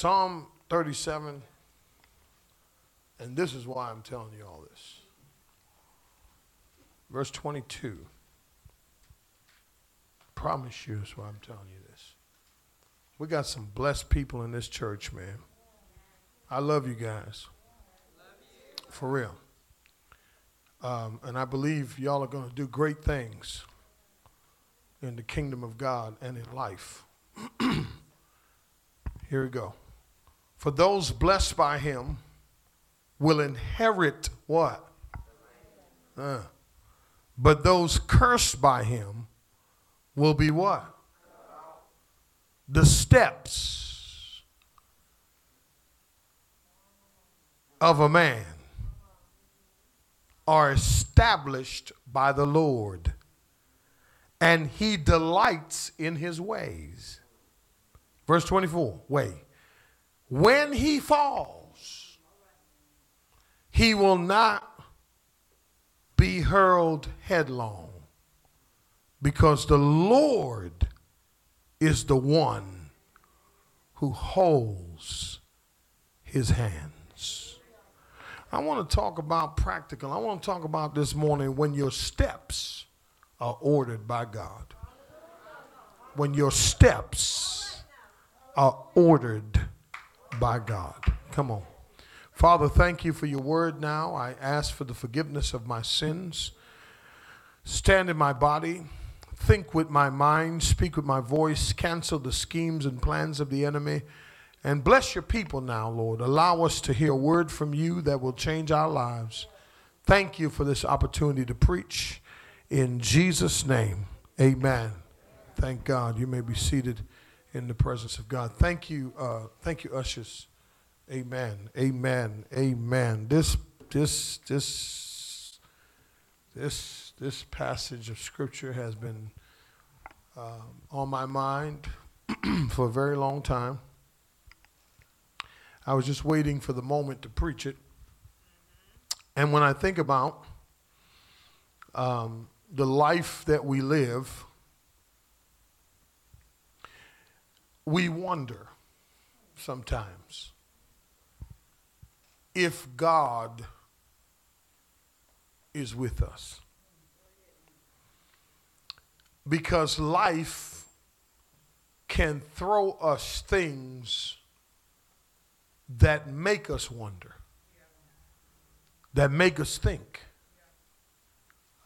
Psalm 37, and this is why I'm telling you all this. Verse 22. Promise you is why I'm telling you this. We got some blessed people in this church, man. I love you guys. For real. Um, and I believe y'all are going to do great things in the kingdom of God and in life. Here we go. For those blessed by him will inherit what? Uh, but those cursed by him will be what? The steps of a man are established by the Lord, and he delights in his ways. Verse 24, wait. When he falls, he will not be hurled headlong because the Lord is the one who holds his hands. I want to talk about practical. I want to talk about this morning when your steps are ordered by God. When your steps are ordered by God. Come on. Father, thank you for your word now. I ask for the forgiveness of my sins. Stand in my body, think with my mind, speak with my voice, cancel the schemes and plans of the enemy, and bless your people now, Lord. Allow us to hear a word from you that will change our lives. Thank you for this opportunity to preach. In Jesus' name, amen. Thank God. You may be seated in the presence of God. Thank you, uh, thank you, ushers. Amen. Amen. Amen. This, this, this, this, this passage of scripture has been um, on my mind for a very long time. I was just waiting for the moment to preach it. And when I think about um, the life that we live, we wonder sometimes if God is with us. Because life can throw us things that make us wonder, that make us think.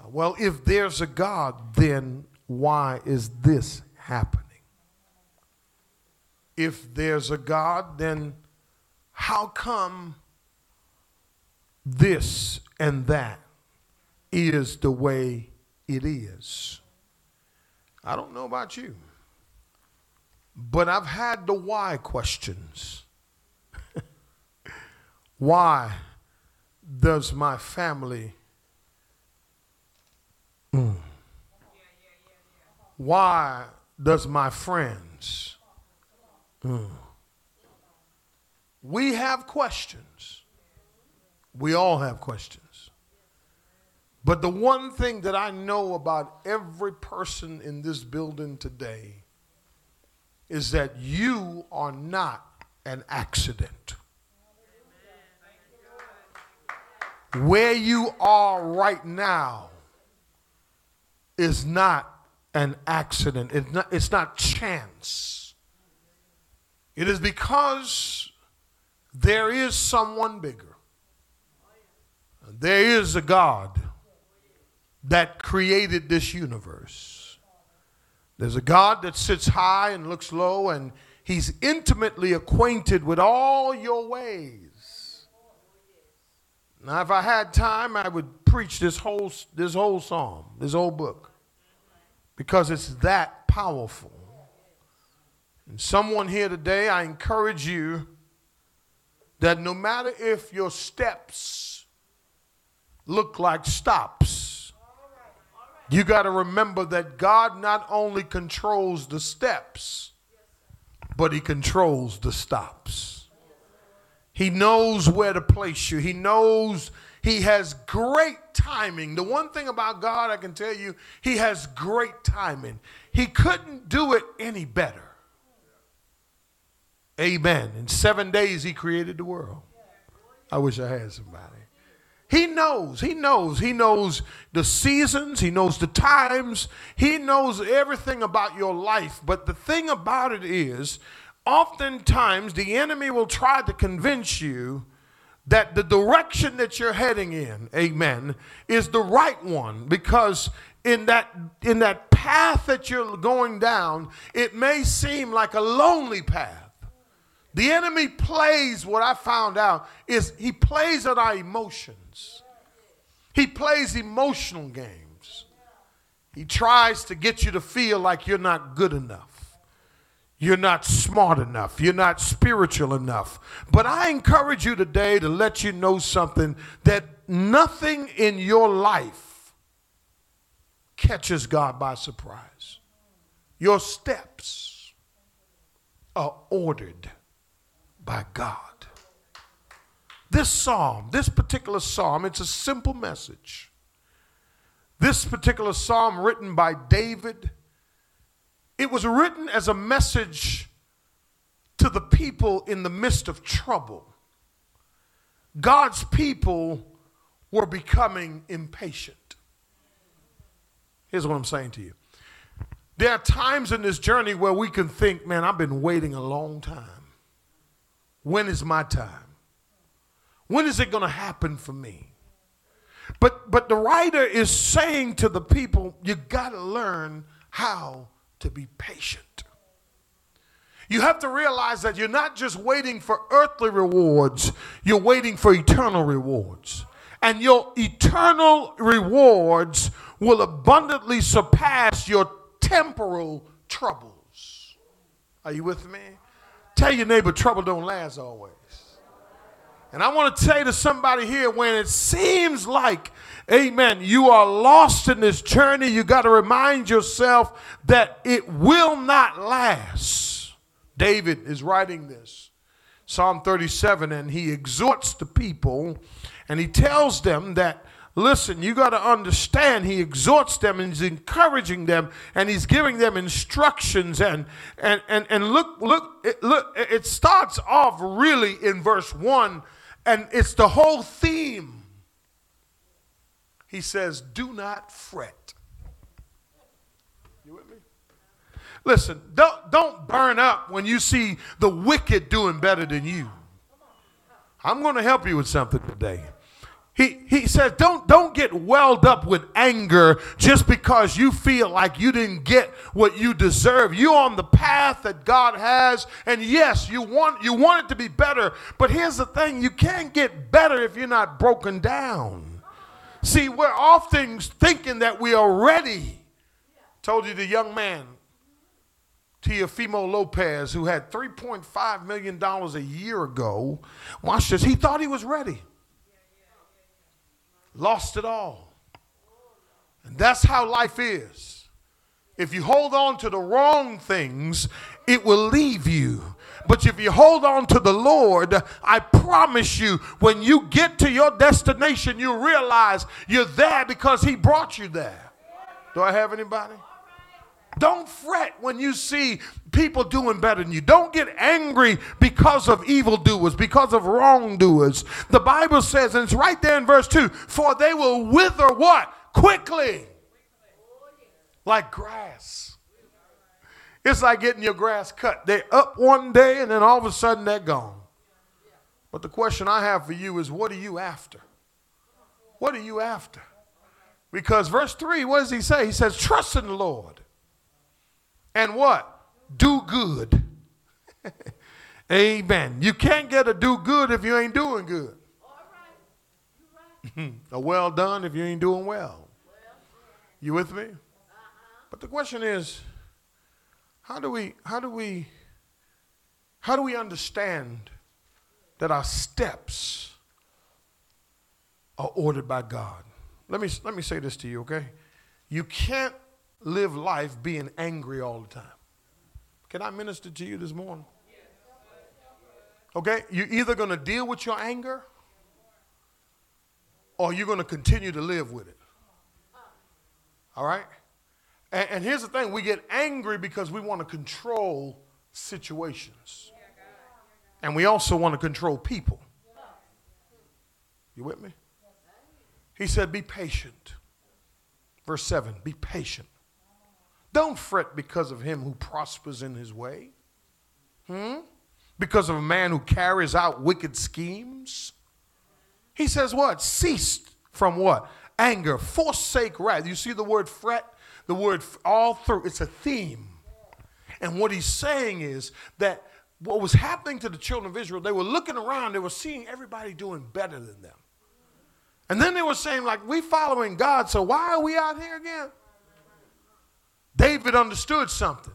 Well, if there's a God, then why is this happening? If there's a God, then how come this and that is the way it is? I don't know about you, but I've had the why questions. why does my family. Mm, why does my friends Mm. We have questions. We all have questions. But the one thing that I know about every person in this building today is that you are not an accident. Where you are right now is not an accident. It's not, it's not chance. It is because there is someone bigger. There is a God that created this universe. There's a God that sits high and looks low, and He's intimately acquainted with all your ways. Now, if I had time, I would preach this whole, this whole psalm, this whole book, because it's that powerful. And someone here today, I encourage you that no matter if your steps look like stops, you got to remember that God not only controls the steps, but He controls the stops. He knows where to place you. He knows He has great timing. The one thing about God, I can tell you, He has great timing. He couldn't do it any better. Amen. In seven days, he created the world. I wish I had somebody. He knows, he knows, he knows the seasons, he knows the times, he knows everything about your life. But the thing about it is, oftentimes the enemy will try to convince you that the direction that you're heading in, amen, is the right one because in that in that path that you're going down, it may seem like a lonely path. The enemy plays what I found out is he plays at our emotions. He plays emotional games. He tries to get you to feel like you're not good enough. You're not smart enough. You're not spiritual enough. But I encourage you today to let you know something that nothing in your life catches God by surprise. Your steps are ordered by God. This psalm, this particular psalm, it's a simple message. This particular psalm, written by David, it was written as a message to the people in the midst of trouble. God's people were becoming impatient. Here's what I'm saying to you. There are times in this journey where we can think, man, I've been waiting a long time. When is my time? When is it going to happen for me? But but the writer is saying to the people, you got to learn how to be patient. You have to realize that you're not just waiting for earthly rewards, you're waiting for eternal rewards. And your eternal rewards will abundantly surpass your temporal troubles. Are you with me? Tell your neighbor, trouble don't last always. And I want to say to somebody here when it seems like, amen, you are lost in this journey, you got to remind yourself that it will not last. David is writing this, Psalm 37, and he exhorts the people and he tells them that Listen, you got to understand, he exhorts them and he's encouraging them and he's giving them instructions. And, and, and, and look, look, it, look, it starts off really in verse 1, and it's the whole theme. He says, Do not fret. You with me? Listen, don't, don't burn up when you see the wicked doing better than you. I'm going to help you with something today. He, he says, don't, don't get welled up with anger just because you feel like you didn't get what you deserve. You're on the path that God has, and yes, you want, you want it to be better, but here's the thing you can't get better if you're not broken down. See, we're often thinking that we are ready. Told you the young man, Teofimo Lopez, who had $3.5 million a year ago, watch this, he thought he was ready lost it all. And that's how life is. If you hold on to the wrong things, it will leave you. But if you hold on to the Lord, I promise you, when you get to your destination, you realize you're there because He brought you there. Do I have anybody? Don't fret when you see people doing better than you. Don't get angry because of evildoers, because of wrongdoers. The Bible says, and it's right there in verse 2 for they will wither what? Quickly. Like grass. It's like getting your grass cut. They're up one day and then all of a sudden they're gone. But the question I have for you is what are you after? What are you after? Because verse 3, what does he say? He says, Trust in the Lord and what? Do good. Amen. You can't get a do good if you ain't doing good. a well done if you ain't doing well. You with me? Uh-huh. But the question is, how do we how do we how do we understand that our steps are ordered by God? Let me let me say this to you, okay? You can't live life being angry all the time. Can I minister to you this morning? Okay? You're either going to deal with your anger or you're going to continue to live with it. All right? And, and, here's the thing we get angry because we want to control situations. And we also want to control people. You with me? He said, Be patient. Verse 7 Be patient. Don't fret because of him who prospers in his way. Hmm? Because of a man who carries out wicked schemes. He says, What? Cease from what? Anger. Forsake wrath. You see the word fret? The word all through. It's a theme. And what he's saying is that what was happening to the children of Israel, they were looking around, they were seeing everybody doing better than them. And then they were saying, like, we following God, so why are we out here again? David understood something,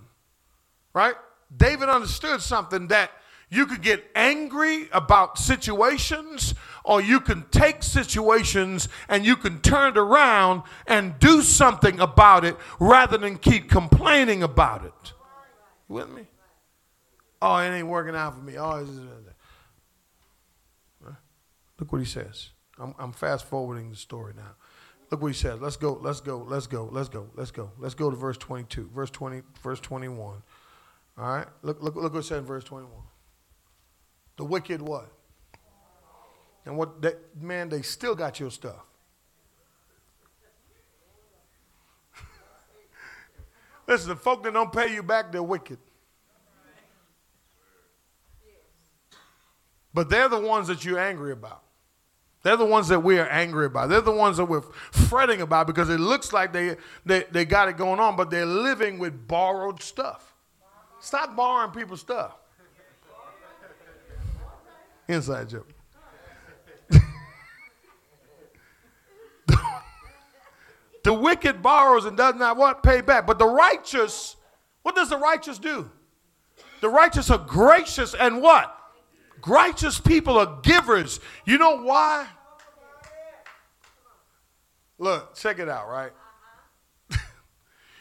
right? David understood something that you could get angry about situations, or you can take situations and you can turn it around and do something about it rather than keep complaining about it. You with me? Oh, it ain't working out for me. Oh, look what he says. I'm, I'm fast forwarding the story now. Look what he says. Let's go, let's go, let's go, let's go, let's go. Let's go to verse 22, verse 20, verse 21. All right? Look, look, look what it says in verse 21. The wicked what? And what that man, they still got your stuff. Listen, the folk that don't pay you back, they're wicked. But they're the ones that you're angry about. They're the ones that we are angry about. They're the ones that we're fretting about because it looks like they, they, they got it going on, but they're living with borrowed stuff. Stop borrowing people's stuff. Inside joke. the wicked borrows and does not what? Pay back. But the righteous, what does the righteous do? The righteous are gracious and what? Righteous people are givers. You know why? Look, check it out, right?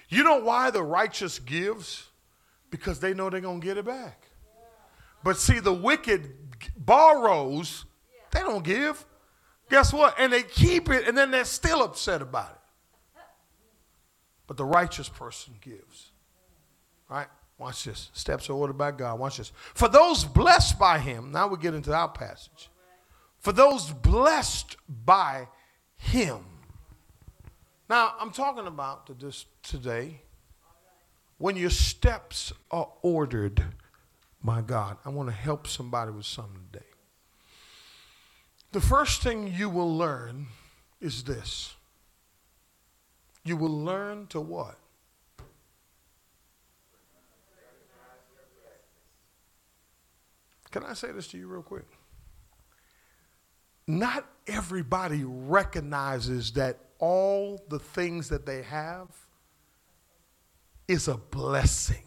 you know why the righteous gives? Because they know they're going to get it back. But see, the wicked borrows, they don't give. Guess what? And they keep it, and then they're still upset about it. But the righteous person gives. Right? Watch this. Steps are ordered by God. Watch this. For those blessed by him, now we get into our passage. For those blessed by him. Now, I'm talking about this today when your steps are ordered by God. I want to help somebody with something today. The first thing you will learn is this. You will learn to what? Can I say this to you real quick? Not everybody recognizes that all the things that they have is a blessing.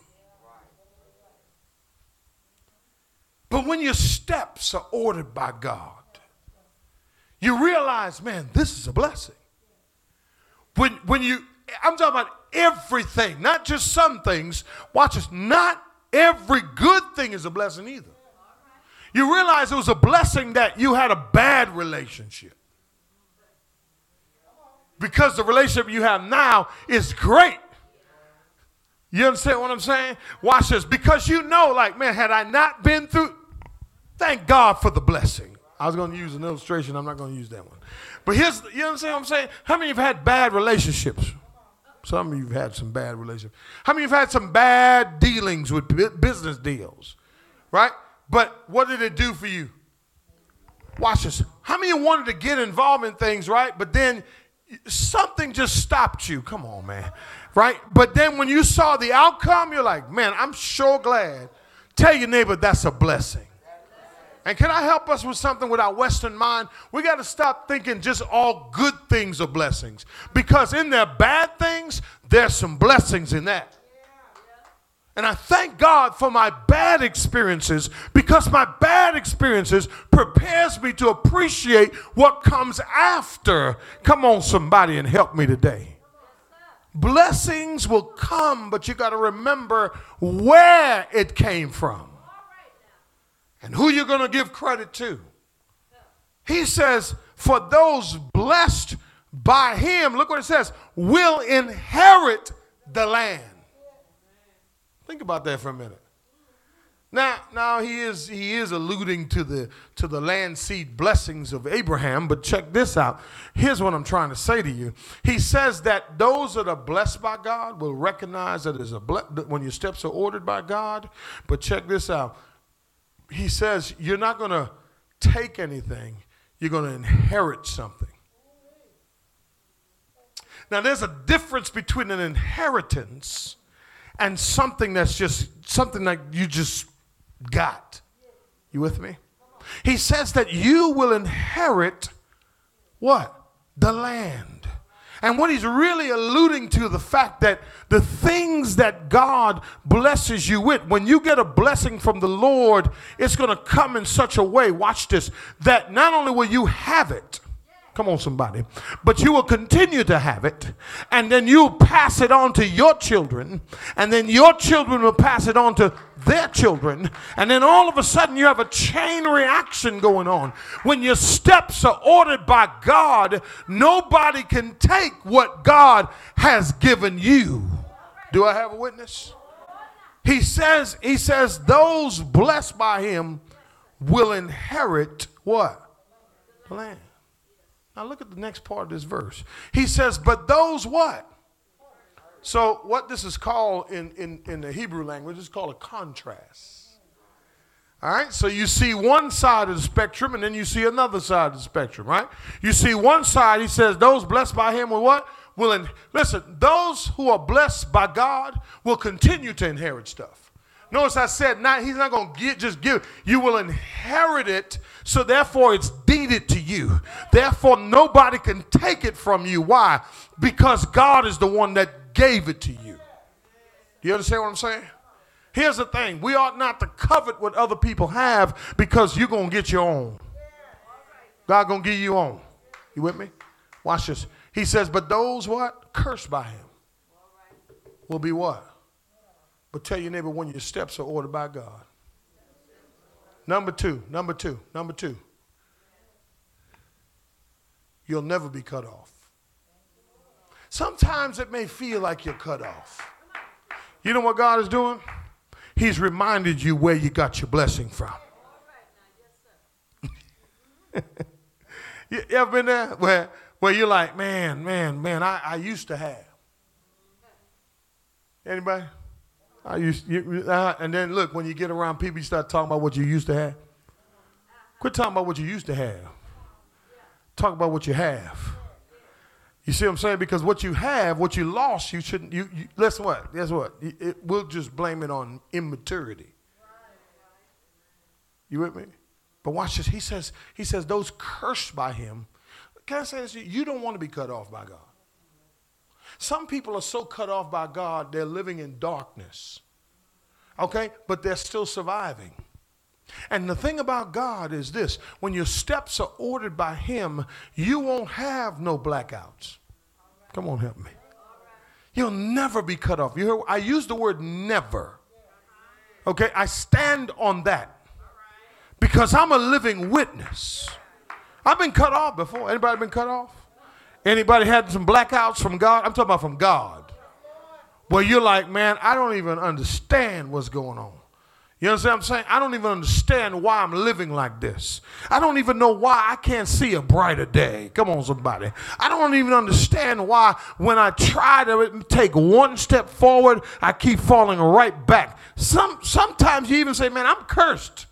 But when your steps are ordered by God, you realize, man, this is a blessing. When, when you, I'm talking about everything, not just some things. Watch this, not every good thing is a blessing either you realize it was a blessing that you had a bad relationship. Because the relationship you have now is great. You understand what I'm saying? Watch this. Because you know, like, man, had I not been through, thank God for the blessing. I was going to use an illustration. I'm not going to use that one. But here's, you understand what I'm saying? How many of you have had bad relationships? Some of you have had some bad relationships. How many of you have had some bad dealings with business deals? Right? But what did it do for you? Watch this. How many wanted to get involved in things, right? But then something just stopped you. Come on, man. Right? But then when you saw the outcome, you're like, man, I'm sure glad. Tell your neighbor that's a blessing. And can I help us with something with our Western mind? We got to stop thinking just all good things are blessings. Because in their bad things, there's some blessings in that. And I thank God for my bad experiences because my bad experiences prepares me to appreciate what comes after. Come on somebody and help me today. Blessings will come, but you got to remember where it came from and who you're going to give credit to. He says, for those blessed by him, look what it says, will inherit the land. Think about that for a minute. Now, now he is he is alluding to the to the land seed blessings of Abraham, but check this out. Here's what I'm trying to say to you. He says that those that are blessed by God will recognize that is a ble- when your steps are ordered by God. But check this out. He says you're not going to take anything; you're going to inherit something. Now, there's a difference between an inheritance and something that's just something that you just got. You with me? He says that you will inherit what? The land. And what he's really alluding to the fact that the things that God blesses you with, when you get a blessing from the Lord, it's going to come in such a way, watch this, that not only will you have it, Come on, somebody. But you will continue to have it, and then you'll pass it on to your children, and then your children will pass it on to their children, and then all of a sudden you have a chain reaction going on. When your steps are ordered by God, nobody can take what God has given you. Do I have a witness? He says, he says, those blessed by him will inherit what? Land. Now look at the next part of this verse. He says, But those what? So, what this is called in, in, in the Hebrew language is called a contrast. All right, so you see one side of the spectrum and then you see another side of the spectrum, right? You see one side, he says, Those blessed by him will what? Will in, listen, those who are blessed by God will continue to inherit stuff. Notice I said not he's not going to get just give. You will inherit it, so therefore it's deeded to you. Therefore nobody can take it from you. Why? Because God is the one that gave it to you. Do you understand what I'm saying? Here's the thing. We ought not to covet what other people have because you're going to get your own. God going to give you own. You with me? Watch this. He says, but those what? Cursed by him will be what? But tell your neighbor when your steps are ordered by God. Number two, number two, number two. You'll never be cut off. Sometimes it may feel like you're cut off. You know what God is doing? He's reminded you where you got your blessing from. you ever been there where, where you're like, man, man, man, I, I used to have. Anybody? I used, you, uh, and then look, when you get around people, you start talking about what you used to have. Quit talking about what you used to have. Talk about what you have. You see what I'm saying? Because what you have, what you lost, you shouldn't. You, you listen. What? Guess what? It, it, we'll just blame it on immaturity. You with me? But watch this. He says. He says those cursed by him. Can I say this? You don't want to be cut off by God. Some people are so cut off by God, they're living in darkness. Okay? But they're still surviving. And the thing about God is this when your steps are ordered by Him, you won't have no blackouts. Come on, help me. You'll never be cut off. You hear, I use the word never. Okay? I stand on that because I'm a living witness. I've been cut off before. Anybody been cut off? Anybody had some blackouts from God? I'm talking about from God. Where you're like, man, I don't even understand what's going on. You understand what I'm saying? I don't even understand why I'm living like this. I don't even know why I can't see a brighter day. Come on, somebody. I don't even understand why when I try to take one step forward, I keep falling right back. Some, sometimes you even say, man, I'm cursed.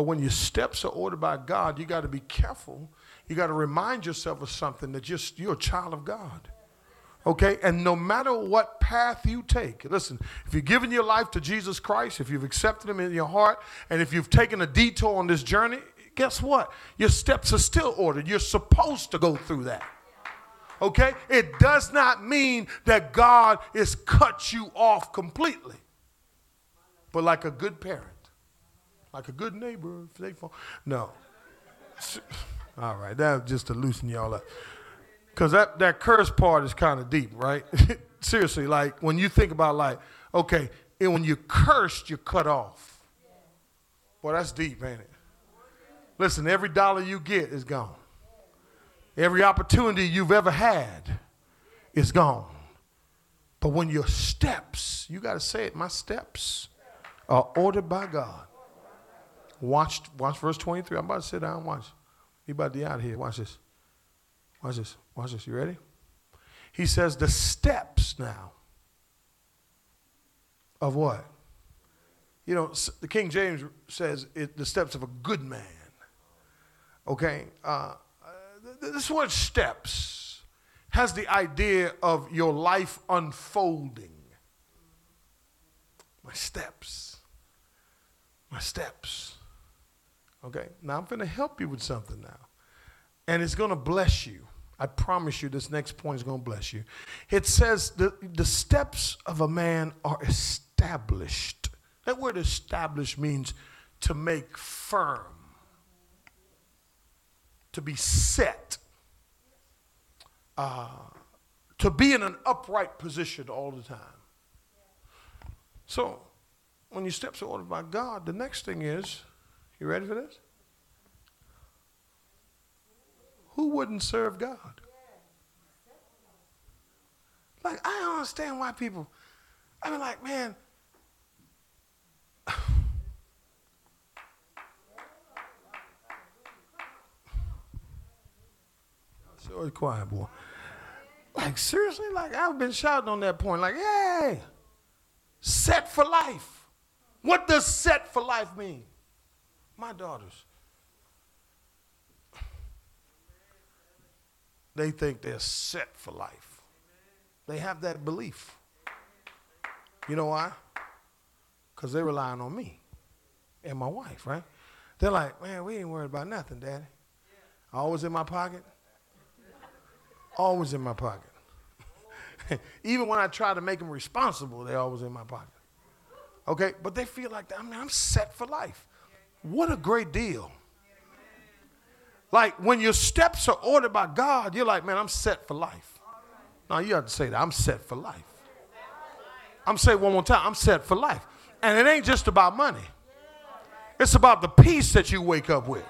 But when your steps are ordered by God, you got to be careful. You got to remind yourself of something that just you're a child of God. Okay? And no matter what path you take, listen, if you've given your life to Jesus Christ, if you've accepted him in your heart, and if you've taken a detour on this journey, guess what? Your steps are still ordered. You're supposed to go through that. Okay? It does not mean that God is cut you off completely. But like a good parent, like a good neighbor, faithful. No. All right, that just to loosen y'all up. Because that, that curse part is kind of deep, right? Seriously, like when you think about like, okay, and when you're cursed, you're cut off. Boy, that's deep, ain't it? Listen, every dollar you get is gone. Every opportunity you've ever had is gone. But when your steps, you got to say it, my steps are ordered by God. Watch, watch verse 23. I'm about to sit down. and Watch. You about to be out here. Watch this. Watch this. Watch this. You ready? He says the steps now of what? You know, the King James says it, the steps of a good man. Okay? Uh, this word steps has the idea of your life unfolding. My steps. My steps. Okay? Now I'm going to help you with something now. And it's going to bless you. I promise you this next point is going to bless you. It says the, the steps of a man are established. That word established means to make firm, to be set, uh, to be in an upright position all the time. So, when your steps are ordered by God, the next thing is you ready for this? Who wouldn't serve God? Like, I don't understand why people, I mean, like, man, so quiet, boy. Like, seriously? Like, I've been shouting on that point, like, hey, set for life. What does set for life mean? My daughters. They think they're set for life. They have that belief. You know why? Because they're relying on me and my wife, right? They're like, man, we ain't worried about nothing, Daddy. Always in my pocket. Always in my pocket. Even when I try to make them responsible, they're always in my pocket. Okay? But they feel like, I mean, I'm set for life. What a great deal. Like when your steps are ordered by God, you're like, man, I'm set for life. Now you have to say that. I'm set for life. I'm saying one more time, I'm set for life. And it ain't just about money. It's about the peace that you wake up with.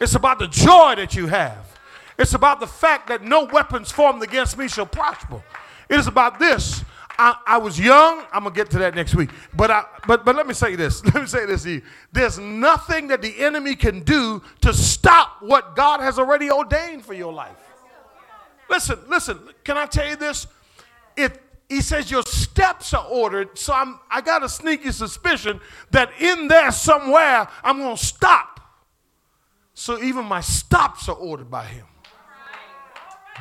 It's about the joy that you have. It's about the fact that no weapons formed against me shall prosper. It is about this. I, I, was young. I'm gonna get to that next week. But I, but but let me say this. Let me say this to you. There's nothing that the enemy can do to stop what God has already ordained for your life. Listen, listen. Can I tell you this? If he says your steps are ordered, so I'm I got a sneaky suspicion that in there somewhere I'm gonna stop. So even my stops are ordered by him.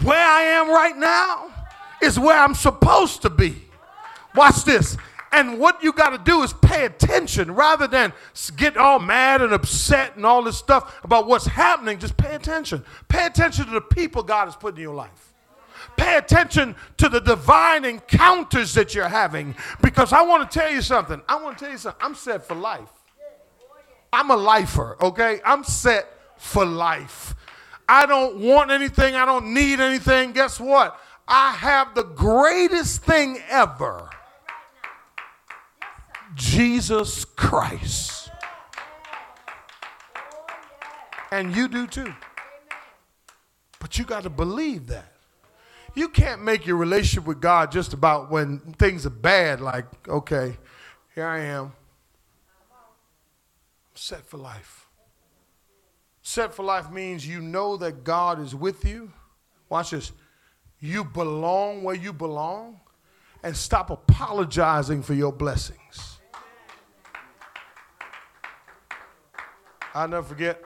Where I am right now is where I'm supposed to be. Watch this. And what you got to do is pay attention rather than get all mad and upset and all this stuff about what's happening. Just pay attention. Pay attention to the people God has put in your life. Pay attention to the divine encounters that you're having because I want to tell you something. I want to tell you something. I'm set for life. I'm a lifer, okay? I'm set for life. I don't want anything. I don't need anything. Guess what? I have the greatest thing ever Jesus Christ. And you do too. But you got to believe that. You can't make your relationship with God just about when things are bad, like, okay, here I am. I'm set for life. Set for life means you know that God is with you. Watch this. You belong where you belong and stop apologizing for your blessings. I'll never forget,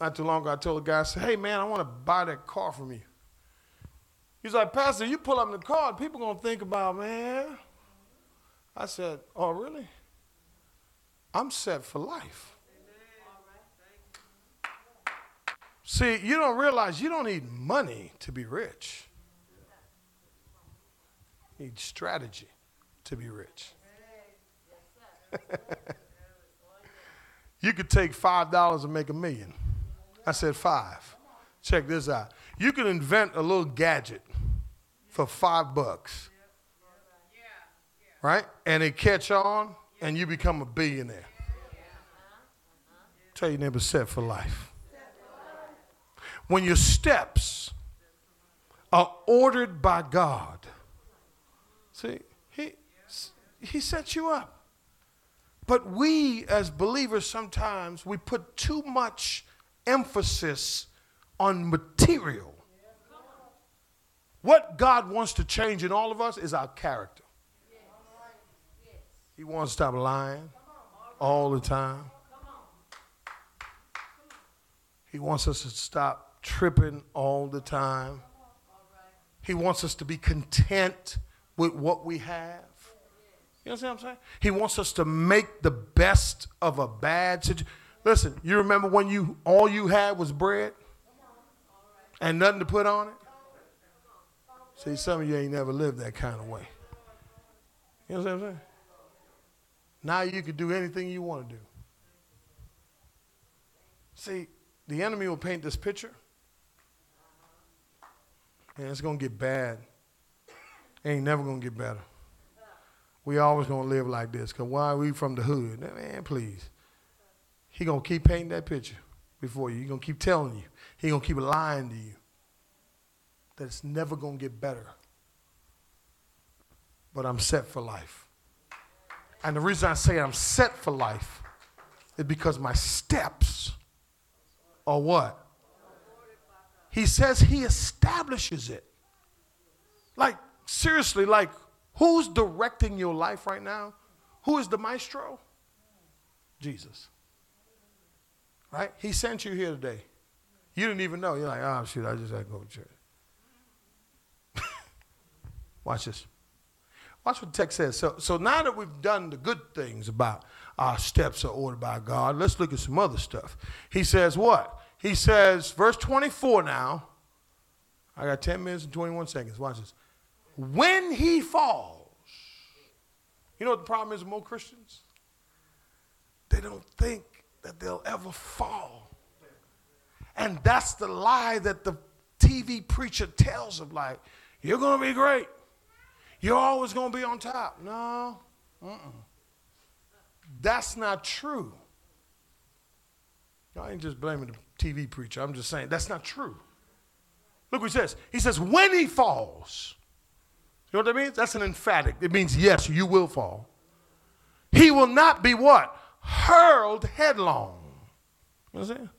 not too long ago, I told a guy, I said, hey man, I want to buy that car from you. He's like, Pastor, you pull up in the car, people gonna think about, man. I said, Oh, really? I'm set for life. See, you don't realize you don't need money to be rich need strategy to be rich. you could take $5 and make a million. I said five. Check this out. You can invent a little gadget for five bucks. Right? And it catch on and you become a billionaire. Tell your neighbor set for life. When your steps are ordered by God, See, he set you up. But we as believers sometimes we put too much emphasis on material. What God wants to change in all of us is our character. He wants to stop lying all the time. He wants us to stop tripping all the time. He wants us to be content with what we have. You know what I'm saying? He wants us to make the best of a bad situation. Listen, you remember when you all you had was bread and nothing to put on it? See, some of you ain't never lived that kind of way. You know what I'm saying? Now you can do anything you want to do. See, the enemy will paint this picture, and it's going to get bad. It ain't never going to get better. We always to live like this, because why are we from the hood? Man, please. He to keep painting that picture before you. He to keep telling you. He to keep lying to you that it's never to get better. But I'm set for life. And the reason I say I'm set for life is because my steps are what? He says he establishes it. Like, seriously, like, who's directing your life right now? Who is the maestro? Jesus. Right? He sent you here today. You didn't even know. You're like, oh, shoot, I just had to go to church. Watch this. Watch what the text says. So, so now that we've done the good things about our steps are ordered by God, let's look at some other stuff. He says what? He says, verse 24 now. I got 10 minutes and 21 seconds. Watch this. When he falls, you know what the problem is with most Christians? They don't think that they'll ever fall. And that's the lie that the TV preacher tells them like, you're going to be great. You're always going to be on top. No. Uh-uh. That's not true. I ain't just blaming the TV preacher. I'm just saying that's not true. Look what he says. He says, when he falls, you know what that means? That's an emphatic. It means, yes, you will fall. He will not be what? Hurled headlong. You know what I'm saying?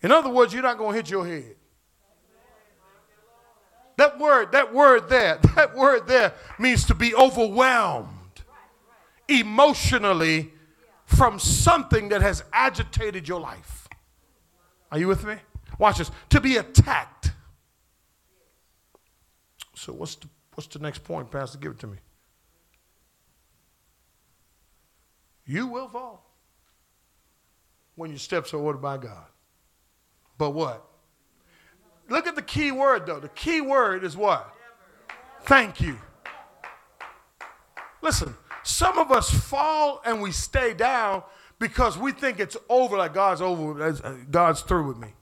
In other words, you're not going to hit your head. That word, that word there, that word there means to be overwhelmed emotionally from something that has agitated your life. Are you with me? Watch this. To be attacked. So what's the what's the next point, Pastor? Give it to me. You will fall when your steps are ordered by God. But what? Look at the key word, though. The key word is what? Thank you. Listen, some of us fall and we stay down because we think it's over, like God's over, God's through with me.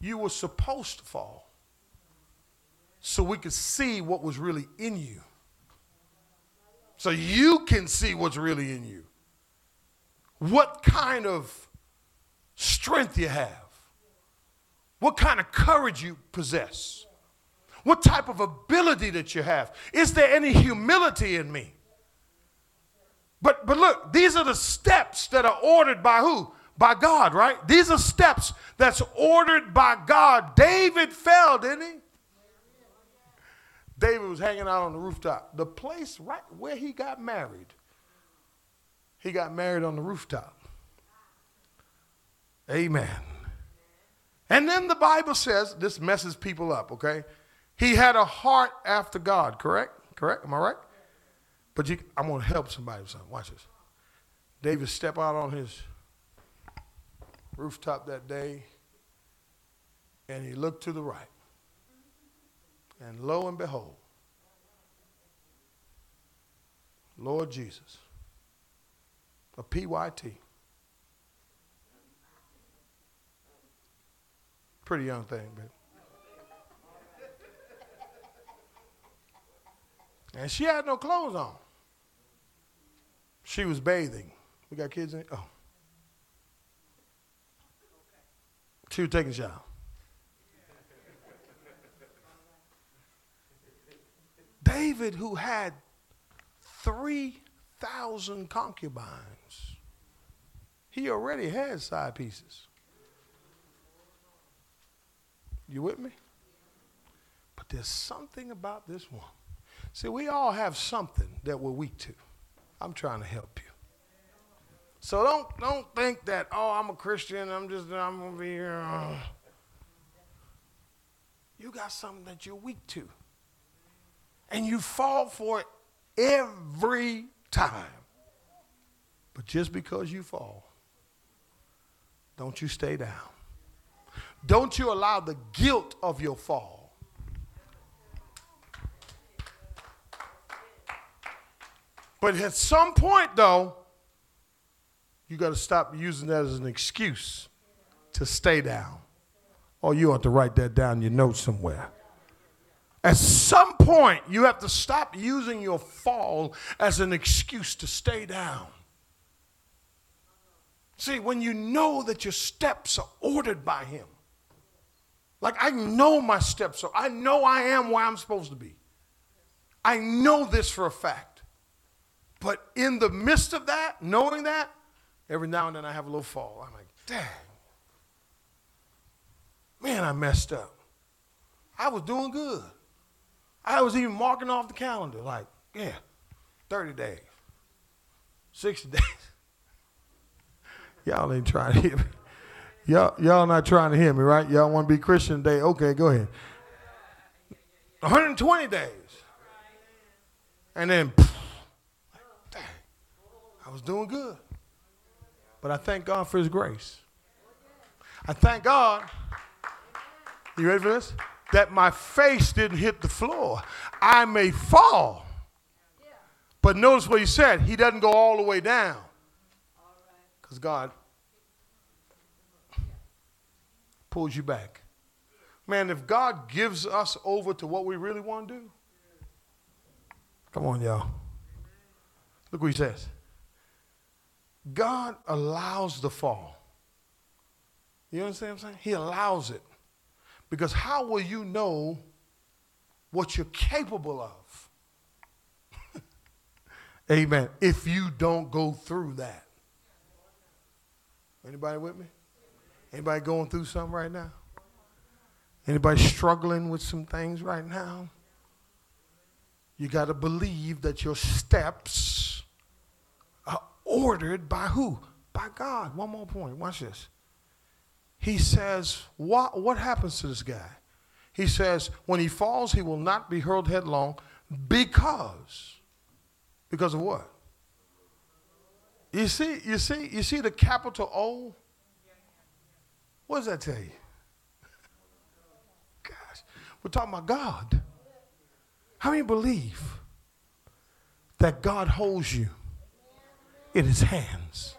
You were supposed to fall so we could see what was really in you. So you can see what's really in you. What kind of strength you have what kind of courage you possess, what type of ability that you have. Is there any humility in me? But, but look, these are the steps that are ordered by who? By God, right? These are steps that's ordered by God. David fell, didn't he? David was hanging out on the rooftop. The place right where he got married, he got married on the rooftop. Amen. And then the Bible says, this messes people up, okay? He had a heart after God, correct? Correct? Am I right? But you, I'm going to help somebody with something. Watch this. David stepped out on his rooftop that day and he looked to the right. And lo and behold, Lord Jesus, a PYT Pretty young thing, but. And she had no clothes on. She was bathing. We got kids in Oh. She was taking a shower. David, who had 3,000 concubines. He already had side pieces. You with me? But there's something about this one. See, we all have something that we're weak to. I'm trying to help you. So don't don't think that oh I'm a Christian I'm just I'm gonna be here. You got something that you're weak to, and you fall for it every time. But just because you fall, don't you stay down. Don't you allow the guilt of your fall. But at some point, though, you got to stop using that as an excuse to stay down. Or you ought to write that down in your notes somewhere. At some point, you have to stop using your fall as an excuse to stay down. See, when you know that your steps are ordered by Him, like I know my steps, so I know I am where I'm supposed to be. I know this for a fact. But in the midst of that, knowing that, every now and then I have a little fall. I'm like, dang. Man, I messed up. I was doing good. I was even marking off the calendar, like, yeah, 30 days, 60 days. Y'all ain't trying to hear me. Y'all, y'all not trying to hear me, right? Y'all want to be Christian today? Okay, go ahead. 120 days. And then, dang, I was doing good. But I thank God for His grace. I thank God. You ready for this? That my face didn't hit the floor. I may fall. But notice what he said. He doesn't go all the way down. Because God pulls you back. Man, if God gives us over to what we really want to do, come on, y'all. Look what he says. God allows the fall. You understand what I'm saying? He allows it. Because how will you know what you're capable of? Amen. If you don't go through that. Anybody with me? Anybody going through something right now? Anybody struggling with some things right now? You got to believe that your steps are ordered by who? By God. One more point. Watch this. He says, what, what happens to this guy? He says, when he falls, he will not be hurled headlong because. Because of what? You see, you see, you see the capital O? What does that tell you? Gosh, we're talking about God. How many believe that God holds you in his hands?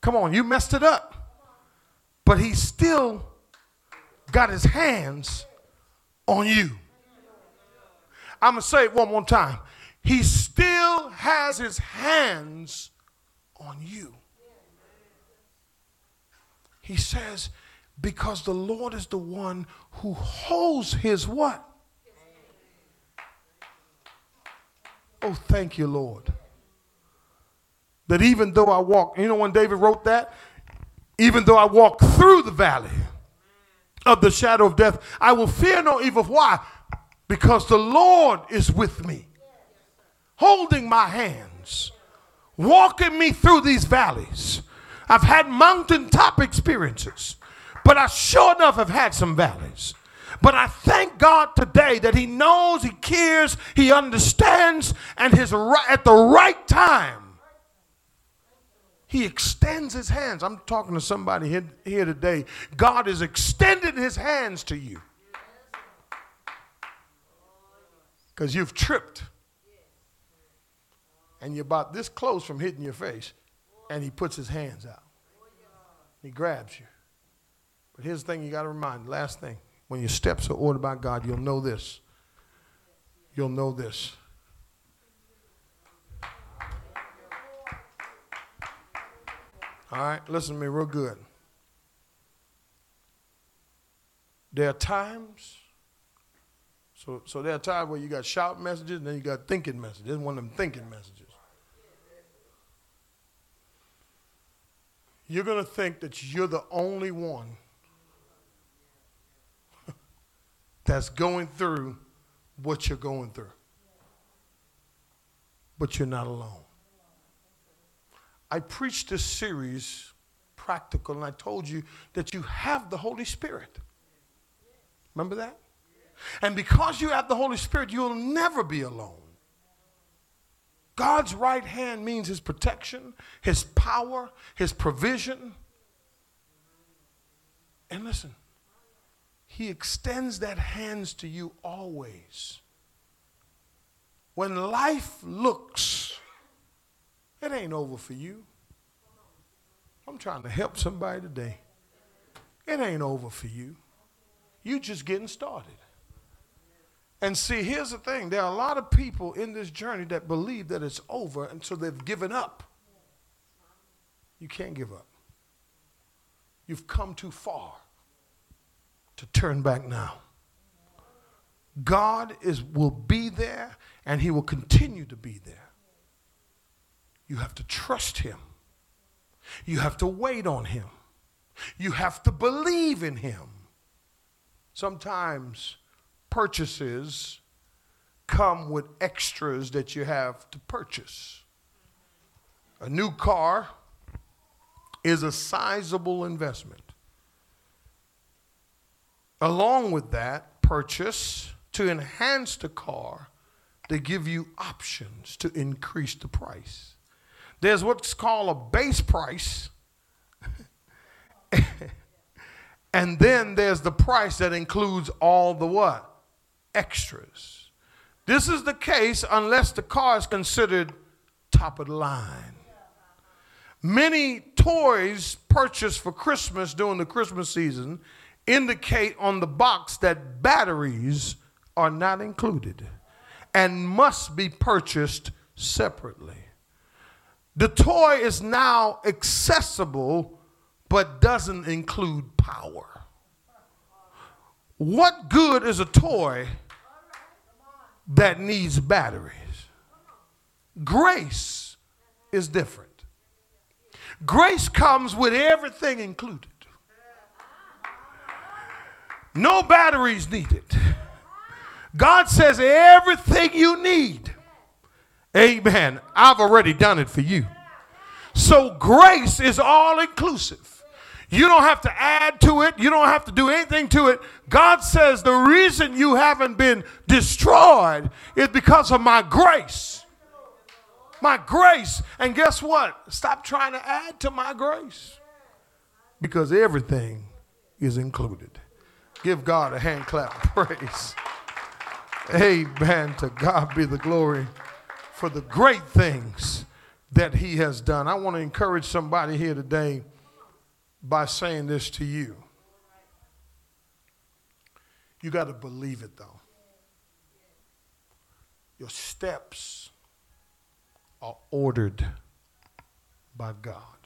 Come on, you messed it up. But he still got his hands on you. I'm going to say it one more time. He still has his hands on you. He says, because the Lord is the one who holds his what? Oh, thank you, Lord. That even though I walk, you know when David wrote that? Even though I walk through the valley of the shadow of death, I will fear no evil. Why? Because the Lord is with me, holding my hands, walking me through these valleys. I've had mountaintop experiences, but I sure enough have had some valleys. But I thank God today that He knows, He cares, He understands, and his at the right time, He extends His hands. I'm talking to somebody here, here today. God is extending His hands to you because you've tripped and you're about this close from hitting your face and he puts his hands out. He grabs you. But here's the thing you got to remind last thing. When your steps are ordered by God, you'll know this. You'll know this. All right, listen to me real good. There are times, So, so there are times where you got shout messages and then you got thinking messages. This is one of them thinking messages. You're going to think that you're the only one that's going through what you're going through. But you're not alone. I preached this series, Practical, and I told you that you have the Holy Spirit. Remember that? And because you have the Holy Spirit, you'll never be alone. God's right hand means his protection, his power, his provision. And listen, he extends that hands to you always. When life looks, it ain't over for you. I'm trying to help somebody today. It ain't over for you. You're just getting started. And see, here's the thing there are a lot of people in this journey that believe that it's over, so they've given up. You can't give up. You've come too far to turn back now. God is, will be there, and He will continue to be there. You have to trust Him, you have to wait on Him, you have to believe in Him. Sometimes purchases come with extras that you have to purchase. A new car is a sizable investment. Along with that purchase, to enhance the car, they give you options to increase the price. There's what's called a base price. and then there's the price that includes all the what? extras. This is the case unless the car is considered top of the line. Many toys purchased for Christmas during the Christmas season indicate on the box that batteries are not included and must be purchased separately. The toy is now accessible but doesn't include power. What good is a toy that needs batteries. Grace is different. Grace comes with everything included. No batteries needed. God says everything you need. Amen. I've already done it for you. So grace is all inclusive. You don't have to add to it. You don't have to do anything to it. God says the reason you haven't been destroyed is because of my grace. My grace. And guess what? Stop trying to add to my grace because everything is included. Give God a hand clap praise. Amen. To God be the glory for the great things that He has done. I want to encourage somebody here today by saying this to you. You got to believe it, though. Your steps are ordered by God.